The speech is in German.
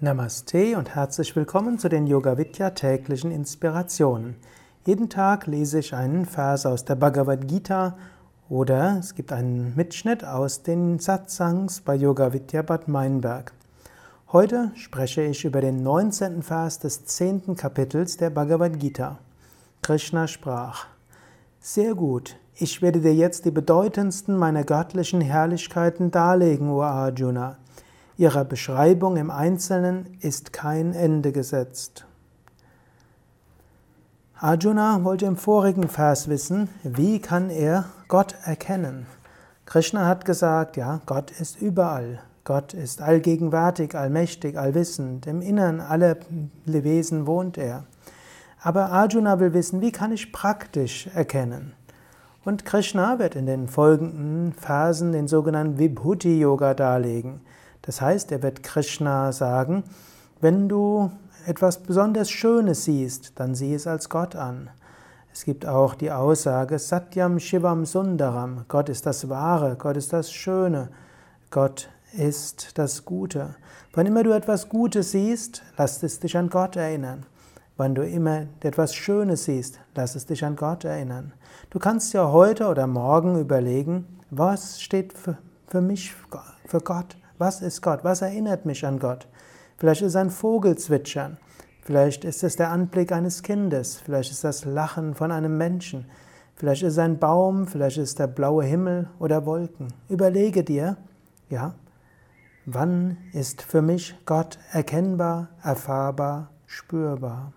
Namaste und herzlich willkommen zu den Yoga Vidya täglichen Inspirationen. Jeden Tag lese ich einen Vers aus der Bhagavad Gita oder es gibt einen Mitschnitt aus den Satsangs bei Yoga Vidya Bad Meinberg. Heute spreche ich über den 19. Vers des 10. Kapitels der Bhagavad Gita. Krishna sprach: Sehr gut, ich werde dir jetzt die bedeutendsten meiner göttlichen Herrlichkeiten darlegen, O Arjuna. Ihrer Beschreibung im Einzelnen ist kein Ende gesetzt. Arjuna wollte im vorigen Vers wissen, wie kann er Gott erkennen? Krishna hat gesagt, ja, Gott ist überall. Gott ist allgegenwärtig, allmächtig, allwissend. Im Innern aller Wesen wohnt er. Aber Arjuna will wissen, wie kann ich praktisch erkennen? Und Krishna wird in den folgenden Versen den sogenannten Vibhuti Yoga darlegen. Das heißt, er wird Krishna sagen, wenn du etwas besonders Schönes siehst, dann sieh es als Gott an. Es gibt auch die Aussage Satyam Shivam Sundaram. Gott ist das Wahre, Gott ist das Schöne, Gott ist das Gute. Wann immer du etwas Gutes siehst, lass es dich an Gott erinnern. Wann du immer etwas Schönes siehst, lass es dich an Gott erinnern. Du kannst ja heute oder morgen überlegen, was steht für, für mich, für Gott. Was ist Gott? Was erinnert mich an Gott? Vielleicht ist es ein Vogelzwitschern. Vielleicht ist es der Anblick eines Kindes. Vielleicht ist das Lachen von einem Menschen. Vielleicht ist es ein Baum. Vielleicht ist es der blaue Himmel oder Wolken. Überlege dir, ja, wann ist für mich Gott erkennbar, erfahrbar, spürbar?